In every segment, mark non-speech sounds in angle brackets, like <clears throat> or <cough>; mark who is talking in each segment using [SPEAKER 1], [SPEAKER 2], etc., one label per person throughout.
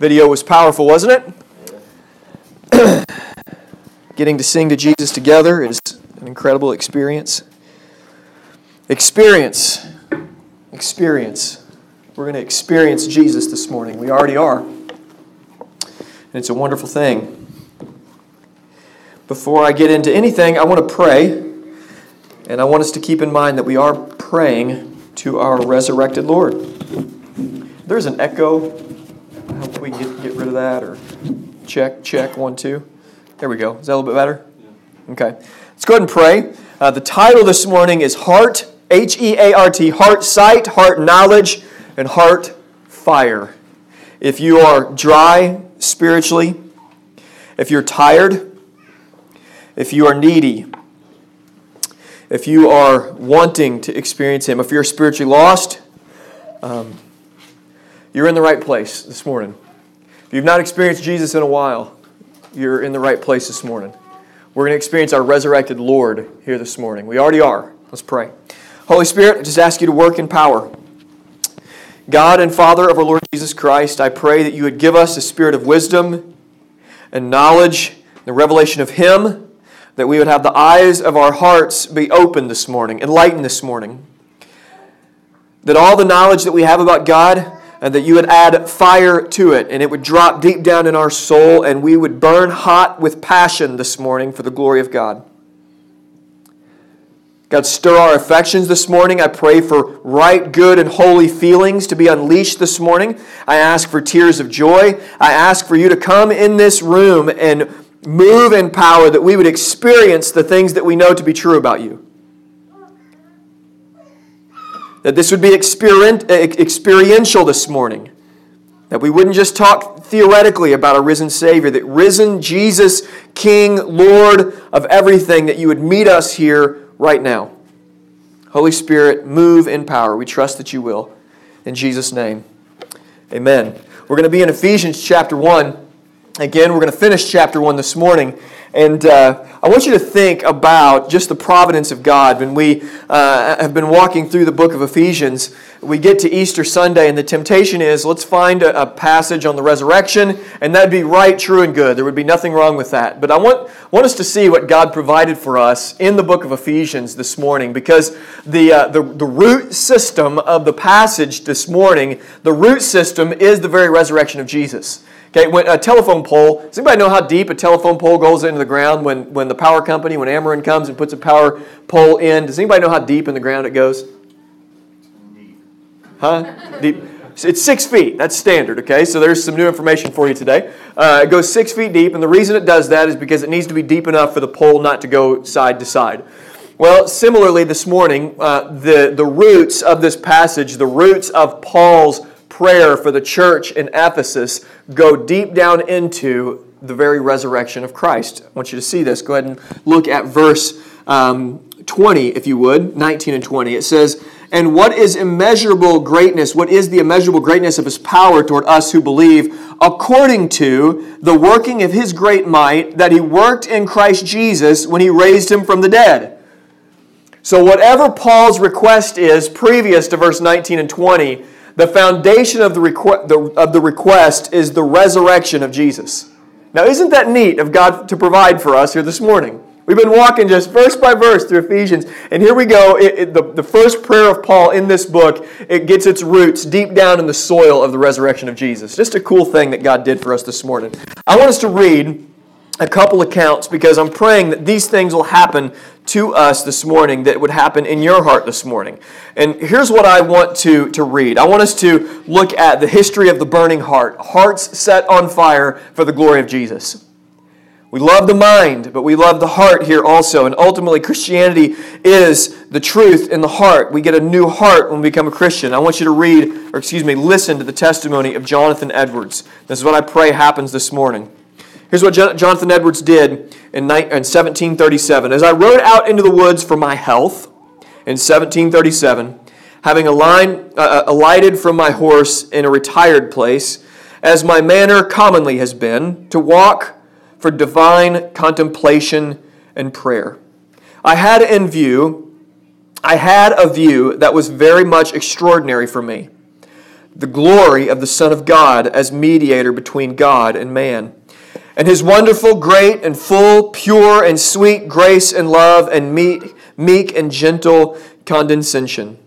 [SPEAKER 1] Video was powerful, wasn't it? <clears throat> Getting to sing to Jesus together is an incredible experience. Experience. Experience. We're going to experience Jesus this morning. We already are. And it's a wonderful thing. Before I get into anything, I want to pray. And I want us to keep in mind that we are praying to our resurrected Lord. There's an echo can get, get rid of that or check, check, one, two. There we go. Is that a little bit better? Yeah. Okay. Let's go ahead and pray. Uh, the title this morning is Heart, H E A R T, Heart Sight, Heart Knowledge, and Heart Fire. If you are dry spiritually, if you're tired, if you are needy, if you are wanting to experience Him, if you're spiritually lost, um, you're in the right place this morning. If you've not experienced Jesus in a while, you're in the right place this morning. We're going to experience our resurrected Lord here this morning. We already are. Let's pray. Holy Spirit, I just ask you to work in power. God and Father of our Lord Jesus Christ, I pray that you would give us a spirit of wisdom and knowledge, the revelation of Him, that we would have the eyes of our hearts be opened this morning, enlightened this morning. That all the knowledge that we have about God, and that you would add fire to it, and it would drop deep down in our soul, and we would burn hot with passion this morning for the glory of God. God, stir our affections this morning. I pray for right, good, and holy feelings to be unleashed this morning. I ask for tears of joy. I ask for you to come in this room and move in power that we would experience the things that we know to be true about you. That this would be eh, experiential this morning. That we wouldn't just talk theoretically about a risen Savior, that risen Jesus, King, Lord of everything, that you would meet us here right now. Holy Spirit, move in power. We trust that you will. In Jesus' name, amen. We're going to be in Ephesians chapter 1. Again, we're going to finish chapter 1 this morning. And uh, I want you to think about just the providence of God. When we uh, have been walking through the book of Ephesians, we get to Easter Sunday, and the temptation is let's find a, a, passage on the resurrection, and that'd be right, true, and good. There would be nothing wrong with that. But I want, want us to see what God provided for us in the book of Ephesians this morning, because the, uh, the, the root system of the passage this morning, the root system is the very resurrection of Jesus. Okay, when a telephone pole, does anybody know how deep a telephone pole goes into the ground when, when the power company, when Ameren comes and puts a power pole in? Does anybody know how deep in the ground it goes? Huh? Deep. It's six feet. That's standard, okay? So there's some new information for you today. Uh, it goes six feet deep, and the reason it does that is because it needs to be deep enough for the pole not to go side to side. Well, similarly, this morning, uh, the, the roots of this passage, the roots of Paul's prayer for the church in Ephesus go deep down into the very resurrection of Christ. I want you to see this. Go ahead and look at verse um, 20, if you would, 19 and 20. It says, And what is immeasurable greatness? What is the immeasurable greatness of his power toward us who believe, according to the working of his great might that he worked in Christ Jesus when he raised him from the dead? So, whatever Paul's request is previous to verse 19 and 20, the foundation of the, requ- the, of the request is the resurrection of Jesus. Now, isn't that neat of God to provide for us here this morning? We've been walking just verse by verse through Ephesians, and here we go. It, it, the, the first prayer of Paul in this book, it gets its roots deep down in the soil of the resurrection of Jesus. Just a cool thing that God did for us this morning. I want us to read a couple accounts because I'm praying that these things will happen to us this morning that would happen in your heart this morning. And here's what I want to, to read I want us to look at the history of the burning heart, hearts set on fire for the glory of Jesus. We love the mind, but we love the heart here also. And ultimately, Christianity is the truth in the heart. We get a new heart when we become a Christian. I want you to read, or excuse me, listen to the testimony of Jonathan Edwards. This is what I pray happens this morning. Here's what Jonathan Edwards did in 1737. As I rode out into the woods for my health in 1737, having uh, uh, alighted from my horse in a retired place, as my manner commonly has been, to walk for divine contemplation and prayer. I had in view, I had a view that was very much extraordinary for me. the glory of the Son of God as mediator between God and man, and his wonderful, great, and full, pure, and sweet grace and love, and meek, meek and gentle condescension.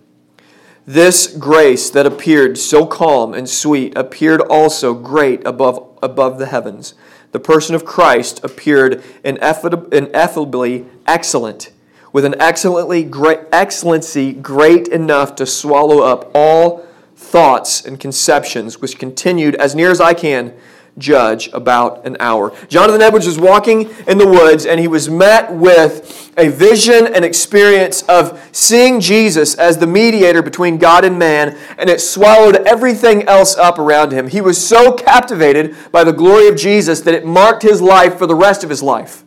[SPEAKER 1] This grace that appeared so calm and sweet appeared also great above, above the heavens. The person of Christ appeared ineffably excellent, with an excellently great, excellency great enough to swallow up all thoughts and conceptions, which continued, as near as I can judge, about an hour. Jonathan Edwards was walking in the woods and he was met with a vision and experience of seeing Jesus as the mediator between God and man, and it swallowed everything else up around him. He was so captivated by the glory of Jesus that it marked his life for the rest of his life.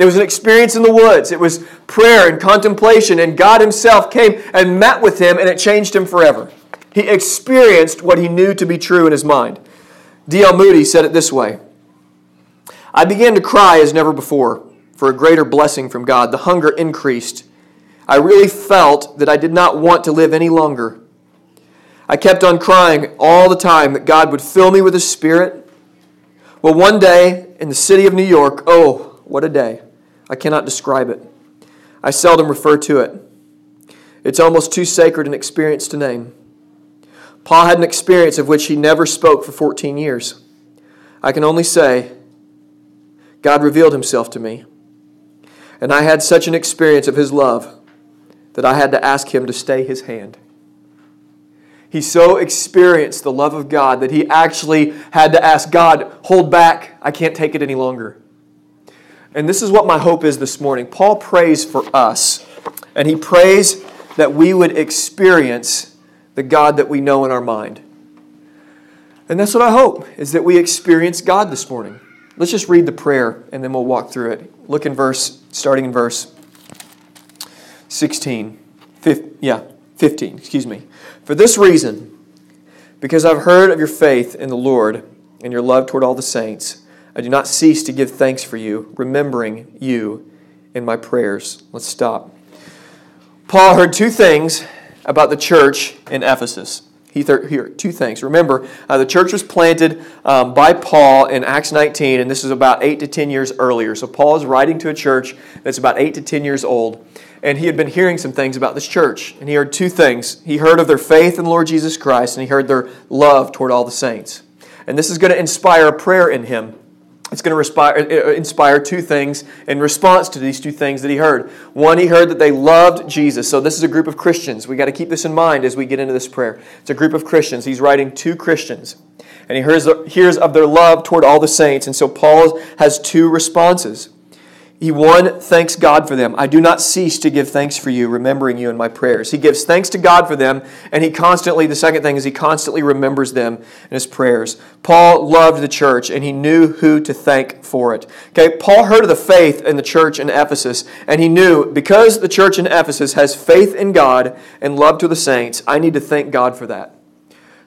[SPEAKER 1] It was an experience in the woods. It was prayer and contemplation, and God Himself came and met with him, and it changed him forever. He experienced what he knew to be true in his mind. D.L. Moody said it this way I began to cry as never before for a greater blessing from God. The hunger increased. I really felt that I did not want to live any longer. I kept on crying all the time that God would fill me with His Spirit. Well, one day in the city of New York, oh, what a day. I cannot describe it. I seldom refer to it. It's almost too sacred an experience to name. Paul had an experience of which he never spoke for 14 years. I can only say, God revealed himself to me. And I had such an experience of his love that I had to ask him to stay his hand. He so experienced the love of God that he actually had to ask God, hold back, I can't take it any longer. And this is what my hope is this morning. Paul prays for us, and he prays that we would experience the God that we know in our mind. And that's what I hope, is that we experience God this morning. Let's just read the prayer and then we'll walk through it. Look in verse, starting in verse 16. 15, yeah, 15, excuse me. For this reason, because I've heard of your faith in the Lord and your love toward all the saints, I do not cease to give thanks for you, remembering you in my prayers. Let's stop. Paul heard two things about the church in Ephesus. Here two things. Remember, uh, the church was planted um, by Paul in Acts 19, and this is about eight to ten years earlier. So Paul is writing to a church that's about eight to ten years old, and he had been hearing some things about this church, and he heard two things. He heard of their faith in the Lord Jesus Christ, and he heard their love toward all the saints. And this is going to inspire a prayer in him it's going to uh, uh, inspire two things in response to these two things that he heard. One, he heard that they loved Jesus. So this is a group of Christians. We got to keep this in mind as we get into this prayer. It's a group of Christians. He's writing to Christians. And he hears, hears of their love toward all the saints. And so Paul has two responses. He, one, thanks God for them. I do not cease to give thanks for you, remembering you in my prayers. He gives thanks to God for them, and he constantly, the second thing is he constantly remembers them in his prayers. Paul loved the church, and he knew who to thank for it. Okay, Paul heard of the faith in the church in Ephesus, and he knew because the church in Ephesus has faith in God and love to the saints, I need to thank God for that.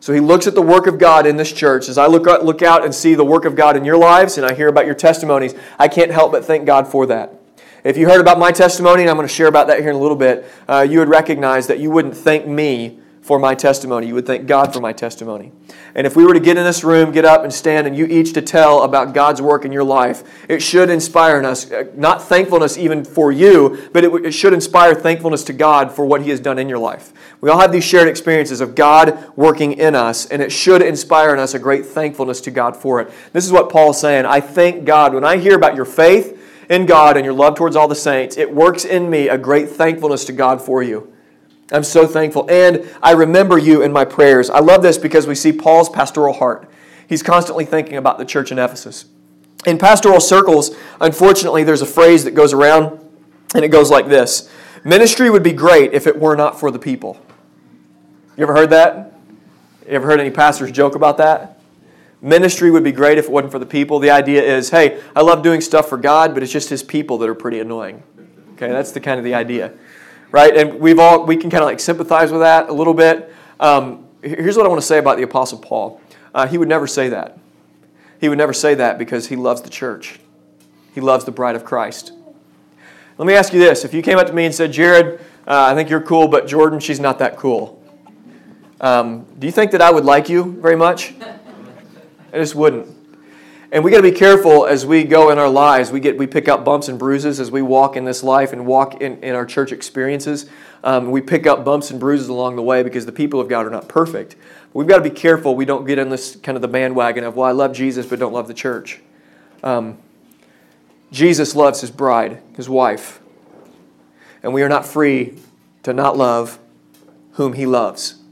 [SPEAKER 1] So he looks at the work of God in this church. As I look out, look out and see the work of God in your lives and I hear about your testimonies, I can't help but thank God for that. If you heard about my testimony, and I'm going to share about that here in a little bit, uh, you would recognize that you wouldn't thank me for my testimony. You would thank God for my testimony. And if we were to get in this room, get up and stand, and you each to tell about God's work in your life, it should inspire in us, uh, not thankfulness even for you, but it, it should inspire thankfulness to God for what He has done in your life. We all have these shared experiences of God working in us, and it should inspire in us a great thankfulness to God for it. This is what Paul's saying. I thank God. When I hear about your faith in God and your love towards all the saints, it works in me a great thankfulness to God for you. I'm so thankful. And I remember you in my prayers. I love this because we see Paul's pastoral heart. He's constantly thinking about the church in Ephesus. In pastoral circles, unfortunately, there's a phrase that goes around, and it goes like this Ministry would be great if it were not for the people. You ever heard that? You ever heard any pastors joke about that? Ministry would be great if it wasn't for the people. The idea is, hey, I love doing stuff for God, but it's just his people that are pretty annoying. Okay, that's the kind of the idea right? And we've all we can kind of like sympathize with that a little bit. Um, here's what I want to say about the Apostle Paul. Uh, he would never say that. He would never say that because he loves the church. He loves the bride of Christ. Let me ask you this: If you came up to me and said, "Jared, uh, I think you're cool, but Jordan, she's not that cool," Um, do you think that I would like you very much? I just wouldn't. And we got to be careful as we go in our lives. We get we pick up bumps and bruises as we walk in this life and walk in, in our church experiences. Um, we pick up bumps and bruises along the way because the people of God are not perfect. But we've got to be careful we don't get in this kind of the bandwagon of, well, I love Jesus but don't love the church. Um, Jesus loves his bride, his wife. And we are not free to not love whom he loves.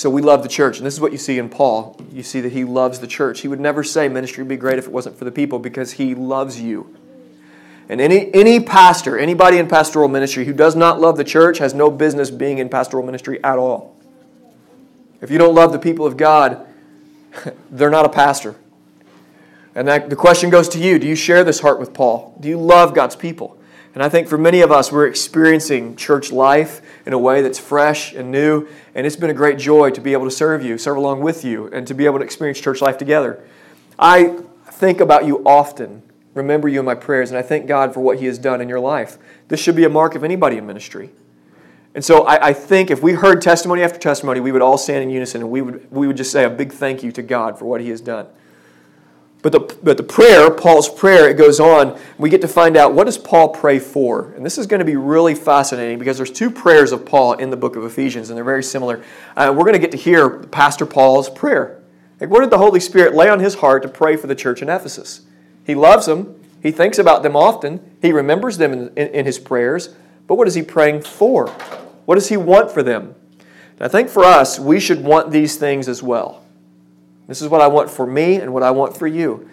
[SPEAKER 1] So we love the church. And this is what you see in Paul. You see that he loves the church. He would never say ministry would be great if it wasn't for the people because he loves you. And any, any pastor, anybody in pastoral ministry who does not love the church has no business being in pastoral ministry at all. If you don't love the people of God, <laughs> they're not a pastor. And that, the question goes to you Do you share this heart with Paul? Do you love God's people? And I think for many of us, we're experiencing church life in a way that's fresh and new. And it's been a great joy to be able to serve you, serve along with you, and to be able to experience church life together. I think about you often, remember you in my prayers, and I thank God for what He has done in your life. This should be a mark of anybody in ministry. And so I, I, think if we heard testimony after testimony, we would all stand in unison and we would, we would just say a big thank you to God for what He has done. But the, but the prayer, Paul's prayer, it goes on. We get to find out what does Paul pray for. And this is going to be really fascinating because there's two prayers of Paul in the book of Ephesians, and they're very similar. Uh, we're going to get to hear Pastor Paul's prayer. Like, what did the Holy Spirit lay on his heart to pray for the church in Ephesus? He loves them. He thinks about them often. He remembers them in, in, in his prayers. But what is he praying for? What does he want for them? And I think for us, we should want these things as well. This is what I want for me and what I want for you.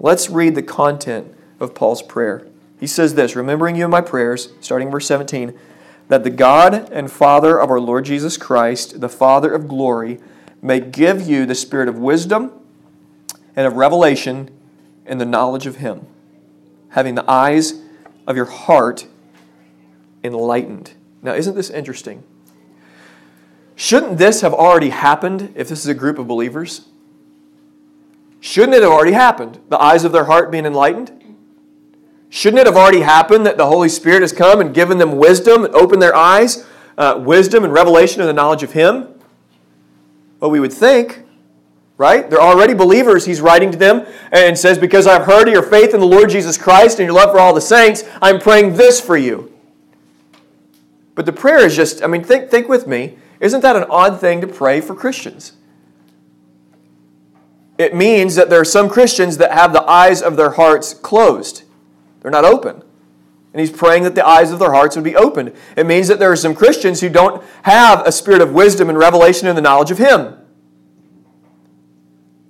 [SPEAKER 1] Let's read the content of Paul's prayer. He says this Remembering you in my prayers, starting verse 17, that the God and Father of our Lord Jesus Christ, the Father of glory, may give you the spirit of wisdom and of revelation and the knowledge of Him, having the eyes of your heart enlightened. Now, isn't this interesting? Shouldn't this have already happened if this is a group of believers? Shouldn't it have already happened? The eyes of their heart being enlightened? Shouldn't it have already happened that the Holy Spirit has come and given them wisdom and opened their eyes, uh, wisdom and revelation of the knowledge of Him? Well, we would think, right? They're already believers. He's writing to them and says, Because I've heard of your faith in the Lord Jesus Christ and your love for all the saints, I'm praying this for you. But the prayer is just, I mean, think, think with me. Isn't that an odd thing to pray for Christians? It means that there are some Christians that have the eyes of their hearts closed. They're not open. And he's praying that the eyes of their hearts would be opened. It means that there are some Christians who don't have a spirit of wisdom and revelation in the knowledge of him.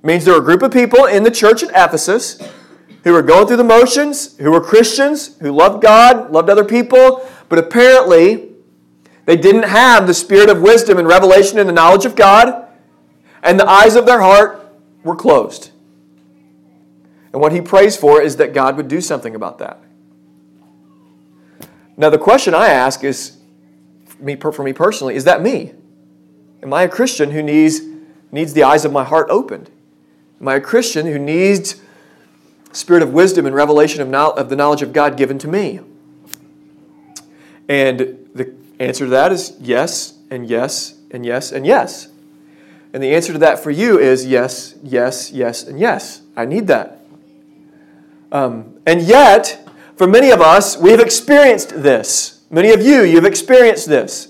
[SPEAKER 1] It means there are a group of people in the church at Ephesus who were going through the motions, who were Christians, who loved God, loved other people, but apparently they didn't have the spirit of wisdom and revelation in the knowledge of God, and the eyes of their heart were closed. And what he prays for is that God would do something about that. Now, the question I ask is me, for me personally, is that me? Am I a Christian who needs, needs the eyes of my heart opened? Am I a Christian who needs spirit of wisdom and revelation of, of the knowledge of God given to me? And the answer to that is yes, and yes, and yes, and yes. And the answer to that for you is yes, yes, yes, and yes. I need that. Um, and yet, for many of us, we've experienced this. Many of you, you've experienced this.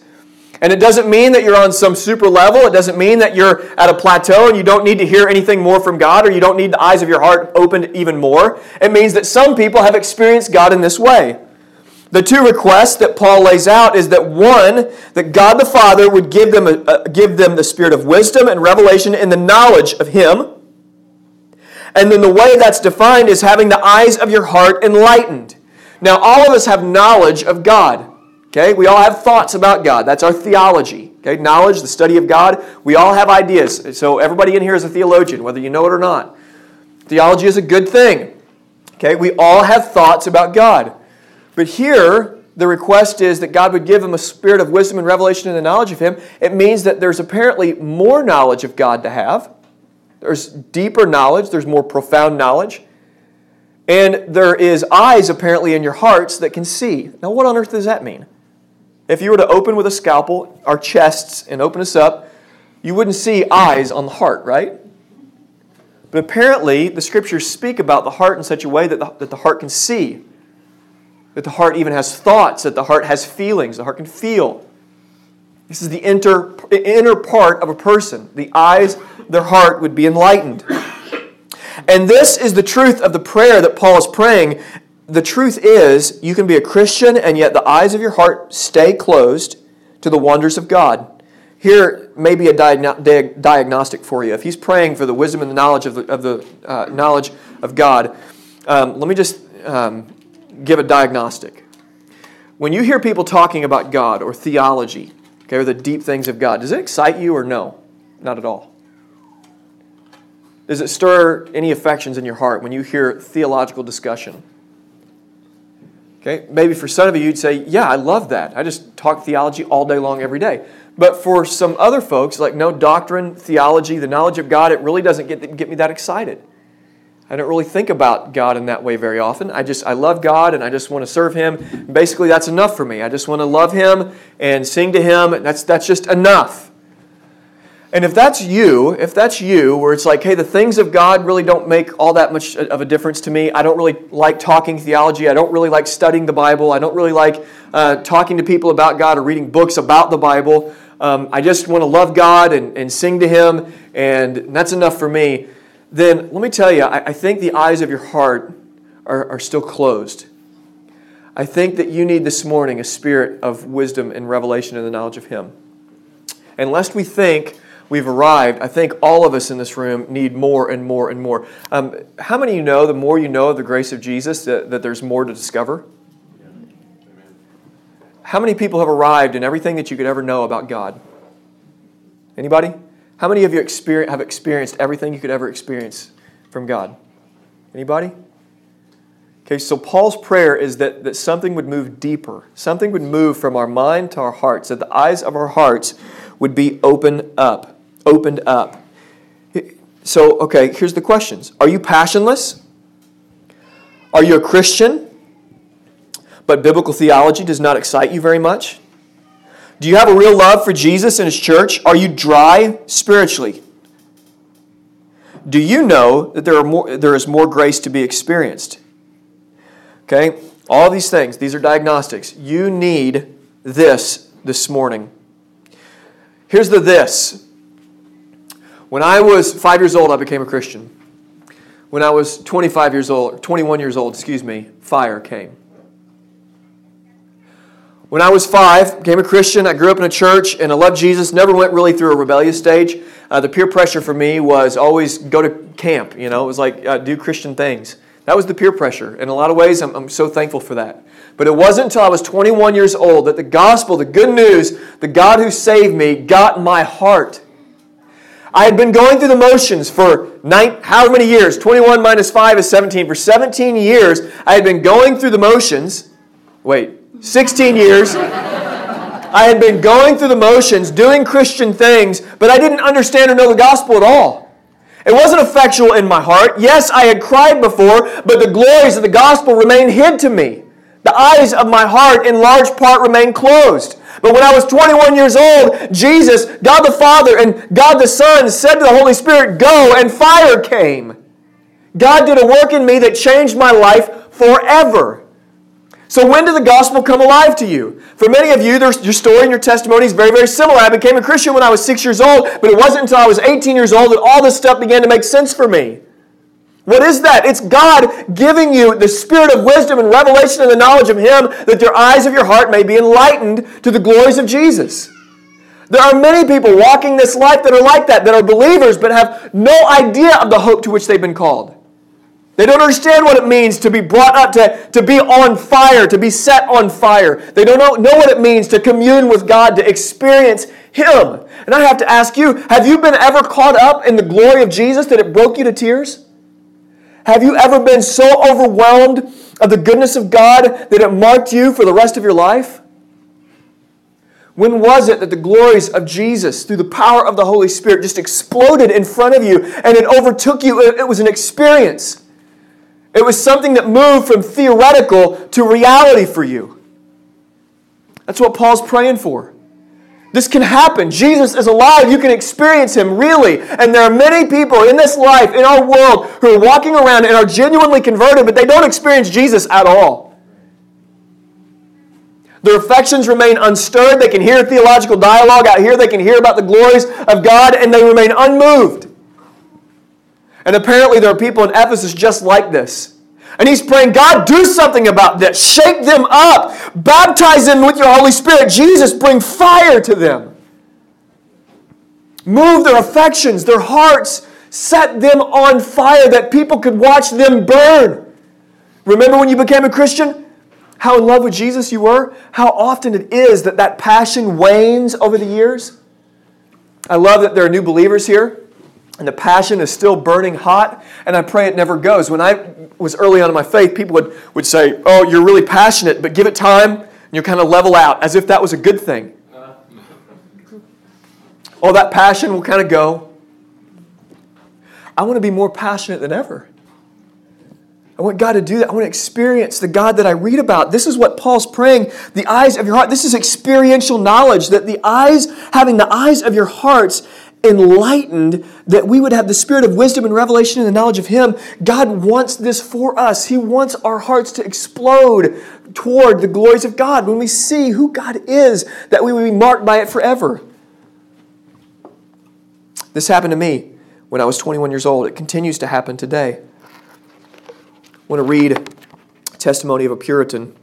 [SPEAKER 1] And it doesn't mean that you're on some super level. It doesn't mean that you're at a plateau and you don't need to hear anything more from God or you don't need the eyes of your heart opened even more. It means that some people have experienced God in this way. The two requests that Paul lays out is that one, that God the Father would give them, a, a, give them the spirit of wisdom and revelation in the knowledge of Him. And then the way that's defined is having the eyes of your heart enlightened. Now, all of us have knowledge of God. Okay? We all have thoughts about God. That's our theology. Okay? Knowledge, the study of God. We all have ideas. So everybody in here is a theologian, whether you know it or not. Theology is a good thing. Okay? We all have thoughts about God. But here, the request is that God would give him a spirit of wisdom and revelation in the knowledge of Him. It means that there's apparently more knowledge of God to have. There's deeper knowledge, there's more profound knowledge. And there is eyes apparently in your hearts that can see. Now, what on earth does that mean? If you were to open with a scalpel our chests and open us up, you wouldn't see eyes on the heart, right? But apparently, the scriptures speak about the heart in such a way that the, that the heart can see, that the heart even has thoughts, that the heart has feelings, the heart can feel. This is the inter, inner part of a person. The eyes, their heart would be enlightened. And this is the truth of the prayer that Paul is praying. The truth is, you can be a Christian and yet the eyes of your heart stay closed to the wonders of God. Here may be a diagno- diagnostic for you. If he's praying for the wisdom and the knowledge of the, of the uh, knowledge of God, um, let me just um, give a diagnostic. When you hear people talking about God or theology, okay, or the deep things of God, does it excite you or no? Not at all. Does it stir any affections in your heart when you hear theological discussion? Okay, maybe for some of you, you'd say, Yeah, I love that. I just talk theology all day long, every day. But for some other folks, like no doctrine, theology, the knowledge of God, it really doesn't get, get me that excited. I don't really think about God in that way very often. I just I love God and I just want to serve Him. Basically, that's enough for me. I just want to love Him and sing to Him. That's that's just enough. And if that's you, if that's you, where it's like, hey, the things of God really don't make all that much of a difference to me. I don't really like talking theology. I don't really like studying the Bible. I don't really like uh, talking to people about God or reading books about the Bible. Um, I just want to love God and, and sing to Him, and that's enough for me. Then let me tell you, I, I think the eyes of your heart are, are still closed. I think that you need this morning a spirit of wisdom and revelation and the knowledge of Him. And lest we think, we've arrived, I think all of us in this room need more and more and more. Um, how many of you know the more you know of the grace of Jesus, that, that there's more to discover? How many people have arrived in everything that you could ever know about God? Anybody? How many of you experience, have experienced everything you could ever experience from God? Anybody? Okay, so Paul's prayer is that, that something would move deeper. Something would move from our mind to our hearts, that the eyes of our hearts would be opened up opened up. So, okay, here's the questions Are you passionless? Are you a Christian, but biblical theology does not excite you very much? Do you have a real love for Jesus and His church? Are you dry spiritually? Do you know that there, are more, there is more grace to be experienced? Okay, all these things, these are diagnostics. You need this this morning. Here's the this when I was five years old, I became a Christian. When I was 25 years old, 21 years old, excuse me, fire came. When I was five, became a Christian. I grew up in a church and I loved Jesus. Never went really through a rebellious stage. Uh, the peer pressure for me was always go to camp. You know, it was like uh, do Christian things. That was the peer pressure. In a lot of ways, I'm, I'm so thankful for that. But it wasn't until I was 21 years old that the gospel, the good news, the God who saved me, got my heart. I had been going through the motions for nine, how many years? 21 minus 5 is 17. For 17 years, I had been going through the motions. Wait, 16 years. I had been going through the motions, doing Christian things, but I didn't understand or know the gospel at all. It wasn't effectual in my heart. Yes, I had cried before, but the glories of the gospel remained hid to me. The eyes of my heart, in large part, remained closed. But when I was 21 years old, Jesus, God the Father, and God the Son said to the Holy Spirit, Go, and fire came. God did a work in me that changed my life forever. So, when did the gospel come alive to you? For many of you, your story and your testimony is very, very similar. I became a Christian when I was six years old, but it wasn't until I was 18 years old that all this stuff began to make sense for me. What is that? It's God giving you the spirit of wisdom and revelation and the knowledge of Him that your eyes of your heart may be enlightened to the glories of Jesus. There are many people walking this life that are like that, that are believers but have no idea of the hope to which they've been called. They don't understand what it means to be brought up, to, to be on fire, to be set on fire. They don't know, know what it means to commune with God, to experience Him. And I have to ask you have you been ever caught up in the glory of Jesus that it broke you to tears? Have you ever been so overwhelmed of the goodness of God that it marked you for the rest of your life? When was it that the glories of Jesus, through the power of the Holy Spirit, just exploded in front of you and it overtook you? It was an experience. It was something that moved from theoretical to reality for you. That's what Paul's praying for. This can happen. Jesus is alive. You can experience Him really. And there are many people in this life, in our world, who are walking around and are genuinely converted, but they don't experience Jesus at all. Their affections remain unstirred. They can hear theological dialogue out here. They can hear about the glories of God, and they remain unmoved. And apparently, there are people in Ephesus just like this. And he's praying, God, do something about this. Shake them up. Baptize them with your Holy Spirit. Jesus, bring fire to them. Move their affections, their hearts. Set them on fire that people could watch them burn. Remember when you became a Christian? How in love with Jesus you were? How often it is that that passion wanes over the years? I love that there are new believers here and the passion is still burning hot, and I pray it never goes. When I was early on in my faith, people would, would say, Oh, you're really passionate, but give it time, and you'll kind of level out, as if that was a good thing. oh, that passion will kind of go. I want to be more passionate than ever. I want God to do that. I want to experience the God that I read about. This is what Paul's praying. The eyes of your heart. This is experiential knowledge that the eyes, having the eyes of your hearts enlightened, that we would have the spirit of wisdom and revelation and the knowledge of Him. God wants this for us. He wants our hearts to explode toward the glories of God when we see who God is, that we would be marked by it forever. This happened to me when I was 21 years old. It continues to happen today. I want to read testimony of a Puritan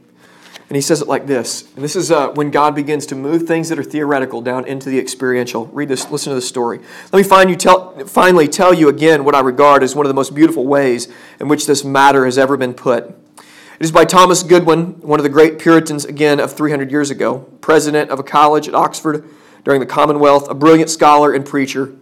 [SPEAKER 1] and he says it like this. And this is uh, when God begins to move things that are theoretical down into the experiential. Read this, listen to this story. Let me find you tell, finally tell you again what I regard as one of the most beautiful ways in which this matter has ever been put. It is by Thomas Goodwin, one of the great Puritans, again, of 300 years ago, president of a college at Oxford during the Commonwealth, a brilliant scholar and preacher.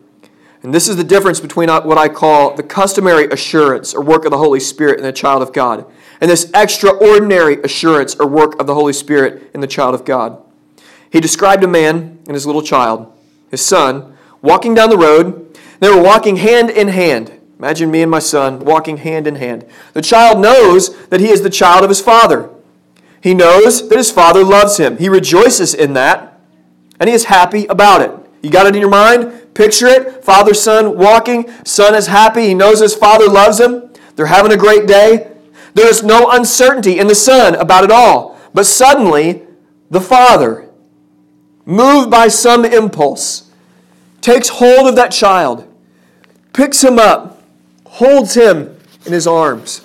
[SPEAKER 1] And this is the difference between uh, what I call the customary assurance or work of the Holy Spirit in the child of God and this extraordinary assurance or work of the Holy Spirit in the child of God. He described a man and his little child, his son, walking down the road. They were walking hand in hand. Imagine me and my son walking hand in hand. The child knows that he is the child of his father. He knows that his father loves him. He rejoices in that, and he is happy about it. You got it in your mind? Picture it. Father, son walking. Son is happy. He knows his father loves him. They're having a great day. There is no uncertainty in the Son about it all. But suddenly, the Father, moved by some impulse, takes hold of that child, picks him up, holds him in his arms,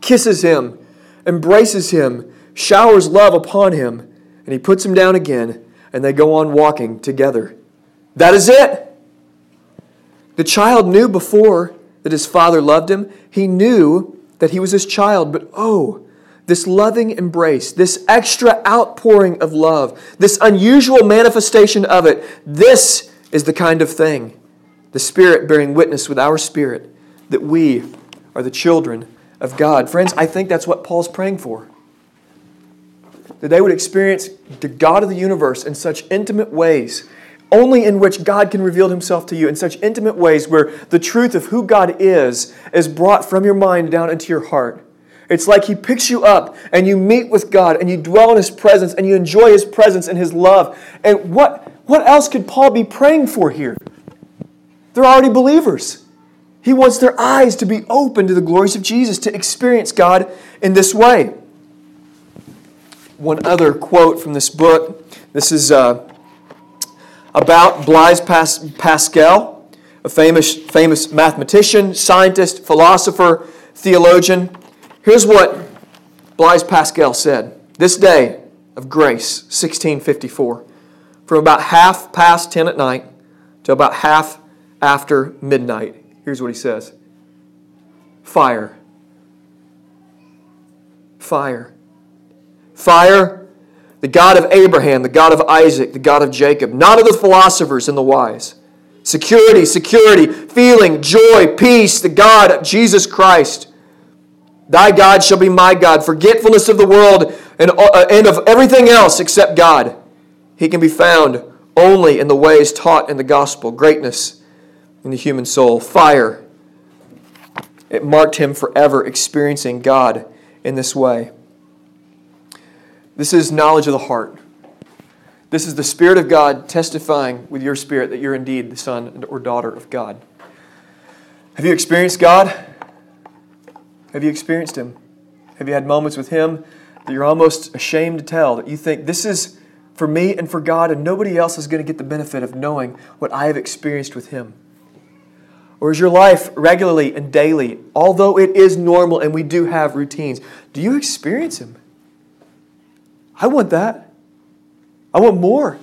[SPEAKER 1] kisses him, embraces him, showers love upon him, and he puts him down again, and they go on walking together. That is it. The child knew before that his father loved him. He knew that he was his child, but oh, this loving embrace, this extra outpouring of love, this unusual manifestation of it, this is the kind of thing, the Spirit bearing witness with our spirit, that we are the children of God. Friends, I think that's what Paul's praying for. That they would experience the God of the universe in such intimate ways only in which God can reveal himself to you in such intimate ways where the truth of who God is is brought from your mind down into your heart. It's like he picks you up and you meet with God and you dwell in his presence and you enjoy his presence and his love. And what, what else could Paul be praying for here? They're already believers. He wants their eyes to be open to the glories of Jesus, to experience God in this way. One other quote from this book. This is uh, about Blaise Pascal, a famous, famous mathematician, scientist, philosopher, theologian. Here's what Blaise Pascal said This day of grace, 1654, from about half past 10 at night to about half after midnight. Here's what he says Fire. Fire. Fire the God of Abraham, the God of Isaac, the God of Jacob, not of the philosophers and the wise. Security, security, feeling, joy, peace, the God of Jesus Christ. Thy God shall be my God. Forgetfulness of the world and, uh, and of everything else except God. He can be found only in the ways taught in the gospel. Greatness in the human soul. Fire. It marked him forever experiencing God in this way. This is knowledge of the heart. This is the Spirit of God testifying with your spirit that you're indeed the son or daughter of God. Have you experienced God? Have you experienced Him? Have you had moments with Him that you're almost ashamed to tell that you think this is for me and for God, and nobody else is going to get the benefit of knowing what I have experienced with Him? Or is your life regularly and daily, although it is normal and we do have routines, do you experience Him? I want that. I want more.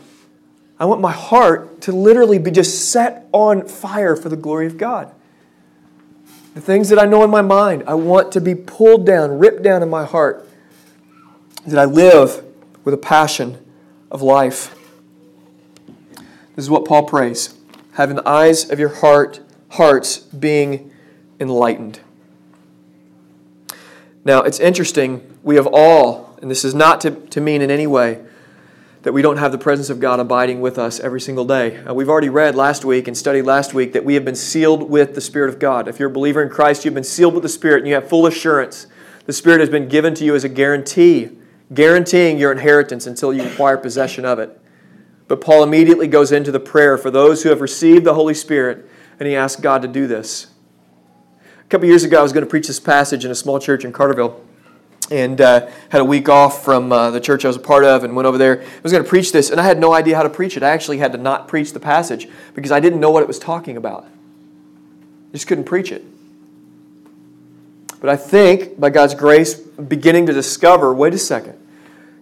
[SPEAKER 1] I want my heart to literally be just set on fire for the glory of God. The things that I know in my mind, I want to be pulled down, ripped down in my heart, that I live with a passion of life. This is what Paul prays having the eyes of your heart, hearts being enlightened. Now, it's interesting, we have all, and this is not to, to mean in any way, that we don't have the presence of God abiding with us every single day. Uh, we've already read last week and studied last week that we have been sealed with the Spirit of God. If you're a believer in Christ, you've been sealed with the Spirit and you have full assurance. The Spirit has been given to you as a guarantee, guaranteeing your inheritance until you acquire possession of it. But Paul immediately goes into the prayer for those who have received the Holy Spirit, and he asks God to do this. A couple years ago, I was going to preach this passage in a small church in Carterville and uh, had a week off from uh, the church I was a part of and went over there. I was going to preach this, and I had no idea how to preach it. I actually had to not preach the passage because I didn't know what it was talking about. I just couldn't preach it. But I think, by God's grace, beginning to discover wait a second,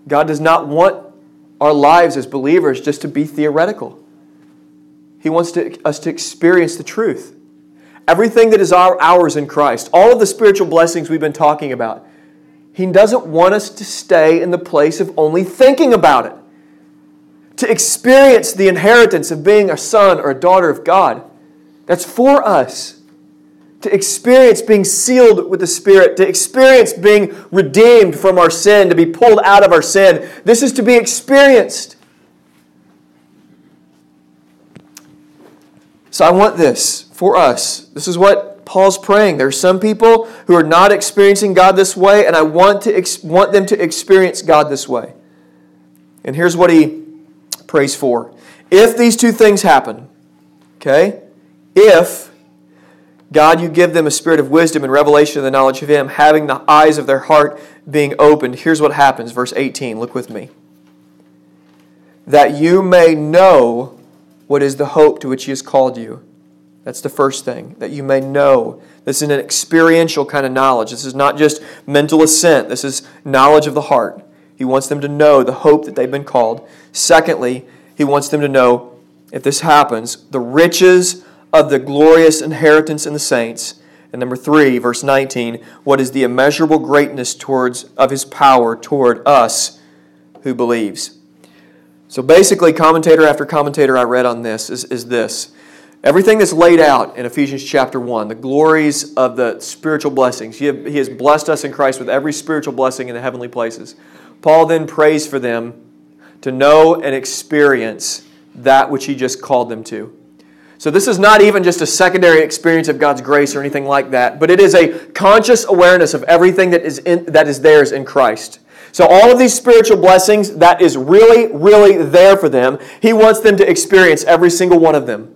[SPEAKER 1] God does not want our lives as believers just to be theoretical. He wants to, us to experience the truth. Everything that is our, ours in Christ, all of the spiritual blessings we've been talking about, he doesn't want us to stay in the place of only thinking about it. To experience the inheritance of being a son or a daughter of God. That's for us. To experience being sealed with the Spirit, to experience being redeemed from our sin, to be pulled out of our sin. This is to be experienced. So I want this for us. This is what Paul's praying. There are some people who are not experiencing God this way, and I want, to ex- want them to experience God this way. And here's what he prays for. If these two things happen, okay, if God, you give them a spirit of wisdom and revelation of the knowledge of Him, having the eyes of their heart being opened, here's what happens. Verse 18, look with me. That you may know what is the hope to which He has called you that's the first thing, that you may know. This is an experiential kind of knowledge. This is not just mental assent, this is knowledge of the heart. He wants them to know the hope that they've been called. Secondly, he wants them to know, if this happens, the riches of the glorious inheritance in the saints. And number three, verse 19, what is the immeasurable greatness towards of his power toward us who believes. So basically, commentator after commentator I read on this is, is this Everything that's laid out in Ephesians chapter 1, the glories of the spiritual blessings. He, has blessed us in Christ with every spiritual blessing in the heavenly places. Paul then prays for them to know and experience that which he just called them to. So, this is not even just a secondary experience of God's grace or anything like that, but it is a conscious awareness of everything that is, in, that is theirs in Christ. So, all of these spiritual blessings, that is really, really there for them. He wants them to experience every single one of them.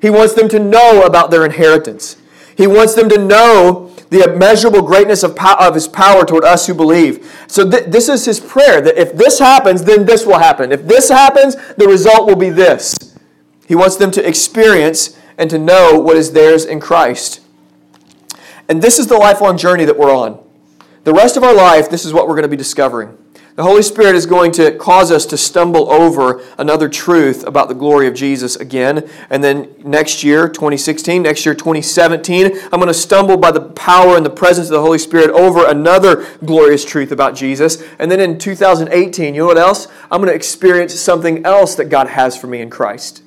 [SPEAKER 1] He wants them to know about their inheritance. He wants them to know the immeasurable greatness of, pow- of his power toward us who believe. So, th- this is his prayer that if this happens, then this will happen. If this happens, the result will be this. He wants them to experience and to know what is theirs in Christ. And this is the lifelong journey that we're on. The rest of our life, this is what we're going to be discovering. The Holy Spirit is going to cause us to stumble over another truth about the glory of Jesus again. And then next year, 2016, next year, 2017, I'm going to stumble by the power and the presence of the Holy Spirit over another glorious truth about Jesus. And then in 2018, you know what else? I'm going to experience something else that God has for me in Christ.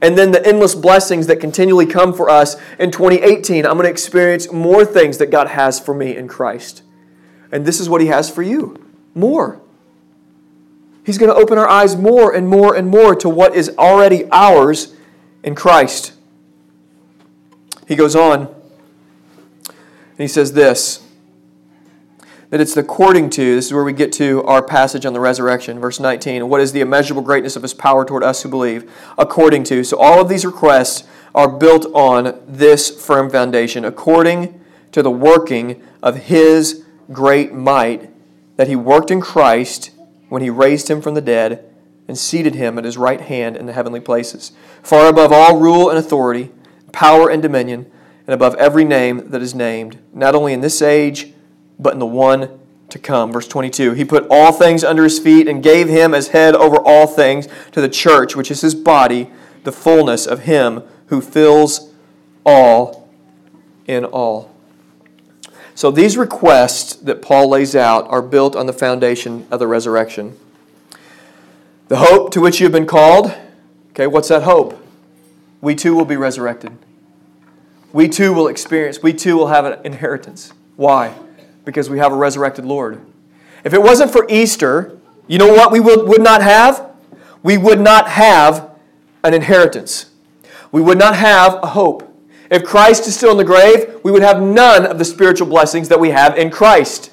[SPEAKER 1] And then the endless blessings that continually come for us in 2018, I'm going to experience more things that God has for me in Christ. And this is what He has for you more. He's going to open our eyes more and more and more to what is already ours in Christ. He goes on and he says this that it's according to, this is where we get to our passage on the resurrection, verse 19. What is the immeasurable greatness of his power toward us who believe? According to. So all of these requests are built on this firm foundation, according to the working of his great might that he worked in Christ when he raised him from the dead and seated him at his right hand in the heavenly places, far above all rule and authority, power and dominion, and above every name that is named, not only in this age, but in the one to come. Verse 22 He put all things under his feet and gave him as head over all things to the church, which is his body, the fullness of him who fills all in all. So these requests that Paul lays out are built on the foundation of the resurrection. The hope to which you have been called, okay, what's that hope? We too will be resurrected. We too will experience, we too will have an inheritance. Why? Because we have a resurrected Lord. If it wasn't for Easter, you know what we would, not have? We would not have an inheritance. We would not have a hope. If Christ is still in the grave, we would have none of the spiritual blessings that we have in Christ.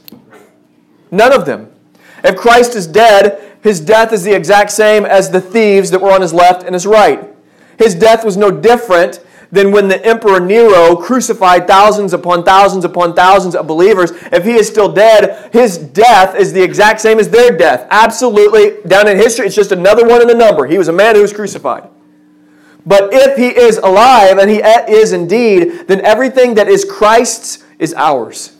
[SPEAKER 1] None of them. If Christ is dead, his death is the exact same as the thieves that were on his left and his right. His death was no different than when the Emperor Nero crucified thousands upon thousands upon thousands of believers. If he is still dead, his death is the exact same as their death. Absolutely, down in history, it's just another one in the number. He was a man who was crucified. But if he is alive, and he is indeed, then everything that is Christ's is ours.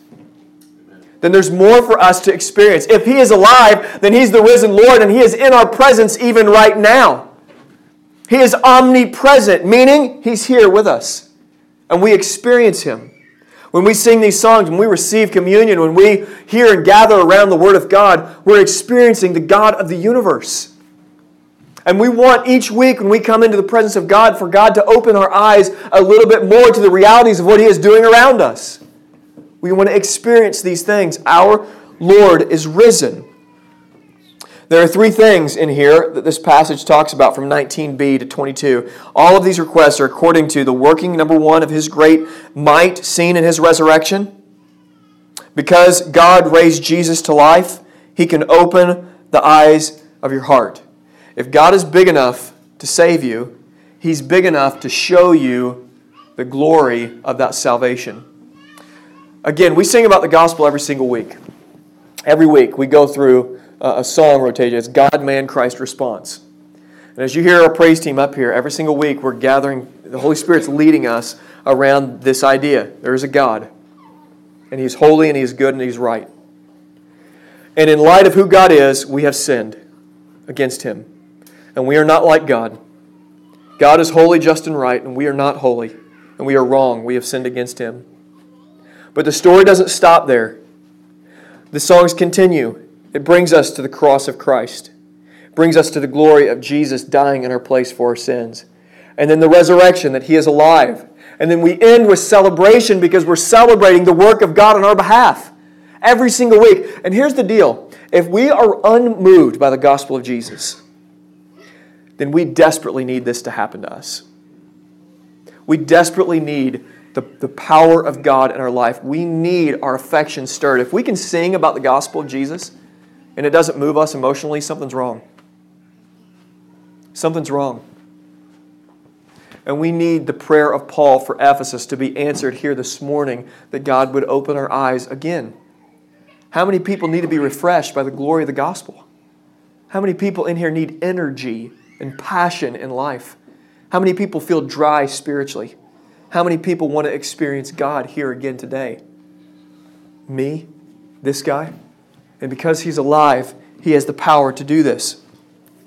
[SPEAKER 1] Then there's more for us to experience. If he is alive, then he's the risen Lord, and he is in our presence even right now. He is omnipresent, meaning he's here with us, and we experience him. When we sing these songs, when we receive communion, when we hear and gather around the Word of God, we're experiencing the God of the universe. And we want each week when we come into the presence of God for God to open our eyes a little bit more to the realities of what He is doing around us. We want to experience these things. Our Lord is risen. There are three things in here that this passage talks about from 19b to 22. All of these requests are according to the working, number one, of His great might seen in His resurrection. Because God raised Jesus to life, He can open the eyes of your heart. If God is big enough to save you, He's big enough to show you the glory of that salvation. Again, we sing about the gospel every single week. Every week we go through a song rotation. It's God, man, Christ response. And as you hear our praise team up here, every single week we're gathering, the Holy Spirit's leading us around this idea. There is a God, and He's holy, and He's good, and He's right. And in light of who God is, we have sinned against Him and we are not like God. God is holy, just, and right, and we are not holy, and we are wrong. We have sinned against Him. But the story doesn't stop there. The songs continue. It brings us to the cross of Christ, it brings us to the glory of Jesus dying in our place for our sins, and then the resurrection that He is alive. And then we end with celebration because we're celebrating the work of God on our behalf every single week. And here's the deal if we are unmoved by the gospel of Jesus, then we desperately need this to happen to us. We desperately need the, the power of God in our life. We need our affection stirred. If we can sing about the gospel of Jesus and it doesn't move us emotionally, something's wrong. Something's wrong. And we need the prayer of Paul for Ephesus to be answered here this morning that God would open our eyes again. How many people need to be refreshed by the glory of the gospel? How many people in here need energy and passion in life? How many people feel dry spiritually? How many people want to experience God here again today? Me? This guy? And because he's alive, he has the power to do this.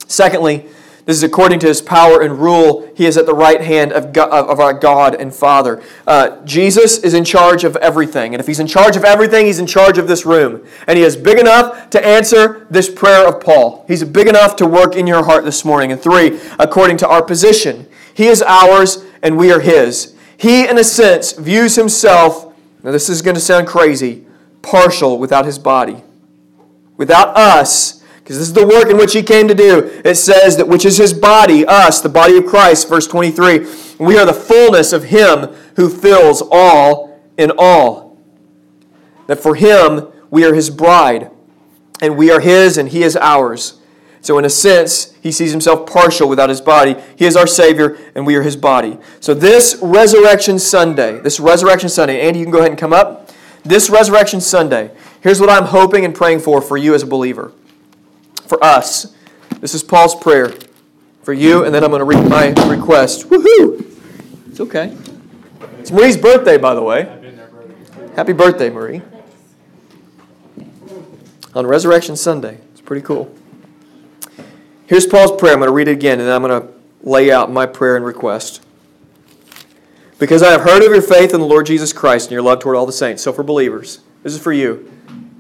[SPEAKER 1] Secondly, this is according to his power and rule. He is at the right hand of, God, of our God and Father. Uh, Jesus is in charge of everything. And if he's in charge of everything, he's in charge of this room. And he is big enough to answer this prayer of Paul. He's big enough to work in your heart this morning. And three, according to our position, he is ours and we are his. He, in a sense, views himself, now this is going to sound crazy, partial without his body. Without us, because this is the work in which he came to do. It says that which is his body, us, the body of Christ, verse 23. We are the fullness of him who fills all in all. That for him We are his bride, and we are his, and he is ours. So, in a sense, he sees himself partial without his body. He is our Savior, and we are his body. So, this Resurrection Sunday, this Resurrection Sunday, Andy, you can go ahead and come up. This Resurrection Sunday, here's what I'm hoping and praying for for you as a believer. For us. This is Paul's prayer for you, and then I'm going to read my request. Woohoo! It's okay. It's Marie's birthday, by the way. Happy birthday, Marie. On Resurrection Sunday. It's pretty cool. Here's Paul's prayer. I'm going to read it again, and then I'm going to lay out my prayer and request. Because I have heard of your faith in the Lord Jesus Christ and your love toward all the saints. So, for believers, this is for you.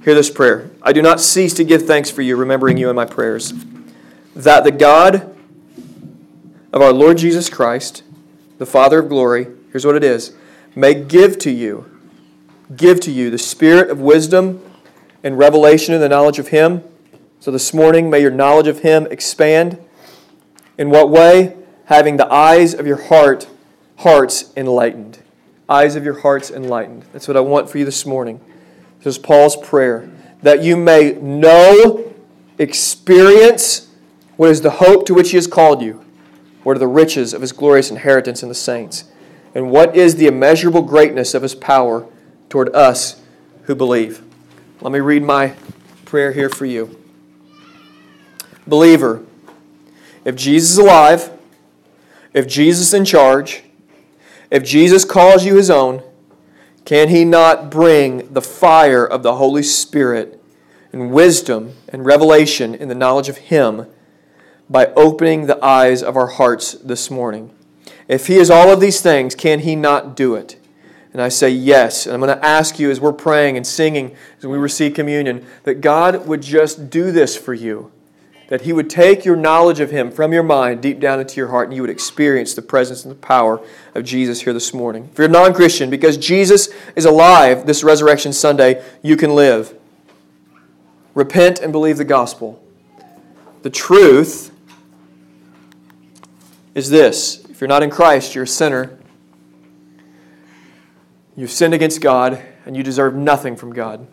[SPEAKER 1] Hear this prayer. I do not cease to give thanks for you, remembering you in my prayers. That the God of our Lord Jesus Christ, the Father of glory, here's what it is, may give to you, give to you the spirit of wisdom and revelation in the knowledge of Him. So this morning, may your knowledge of Him expand. In what way? Having the eyes of your heart, hearts enlightened. Eyes of your hearts enlightened. That's what I want for you this morning. This is Paul's prayer. That you may know, experience what is the hope to which He has called you. What are the riches of His glorious inheritance in the saints? And what is the immeasurable greatness of His power toward us who believe? Let me read my prayer here for you. Believer, if Jesus is alive, if Jesus is in charge, if Jesus calls you his own, can he not bring the fire of the Holy Spirit and wisdom and revelation in the knowledge of him by opening the eyes of our hearts this morning? If he is all of these things, can he not do it? And I say yes. And I'm going to ask you as we're praying and singing, as we receive communion, that God would just do this for you. That He would take your knowledge of Him from your mind deep down into your heart, and you would experience the presence and the power of Jesus here this morning. If you're a non Christian, because Jesus is alive this Resurrection Sunday, you can live. Repent and believe the gospel. The truth is this if you're not in Christ, you're a sinner You've sinned against God, and you deserve nothing from God.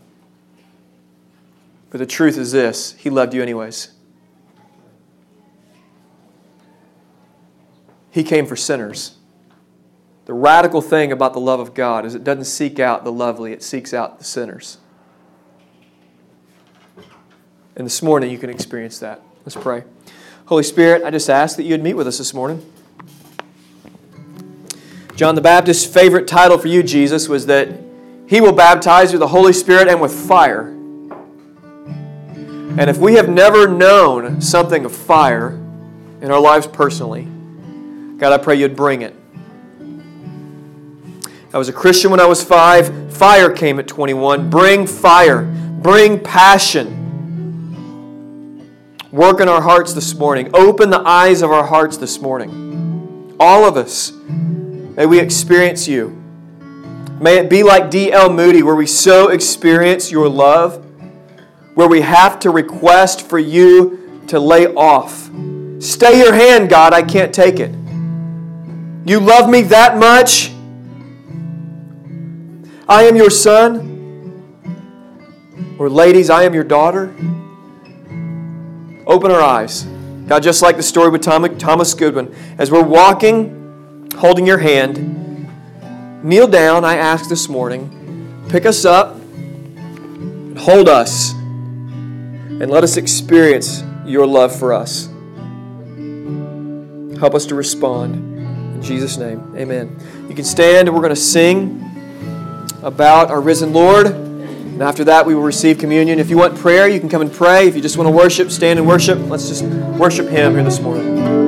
[SPEAKER 1] But the truth is this He loved you anyways. He came for sinners. The radical thing about the love of God is it doesn't seek out the lovely, it seeks out the sinners. And this morning you can experience that. Let's pray. Holy Spirit, I just ask that you would meet with us this morning. John the Baptist's favorite title for you, Jesus, was that he will baptize with the Holy Spirit and with fire. And if we have never known something of fire in our lives personally, God, I pray you'd bring it. I was a Christian when I was five. Fire came at 21. Bring fire, bring passion. Work in our hearts this morning. Open the eyes of our hearts this morning. All of us. May we experience you. May it be like D.L. Moody, where we so experience your love, where we have to request for you to lay off. Stay your hand, God, I can't take it. You love me that much? I am your son. Or, ladies, I am your daughter. Open our eyes. God, just like the story with Thomas Goodwin, as we're walking holding your hand. Kneel down, I ask this morning. Pick us up, hold us, and let us experience your love for us. Help us to respond. In Jesus' name, amen. You can stand and we're going to sing about our risen Lord. And after that, we will receive communion. If you want prayer, you can come and pray. If you just want to worship, stand and worship. Let's just worship Him here this morning.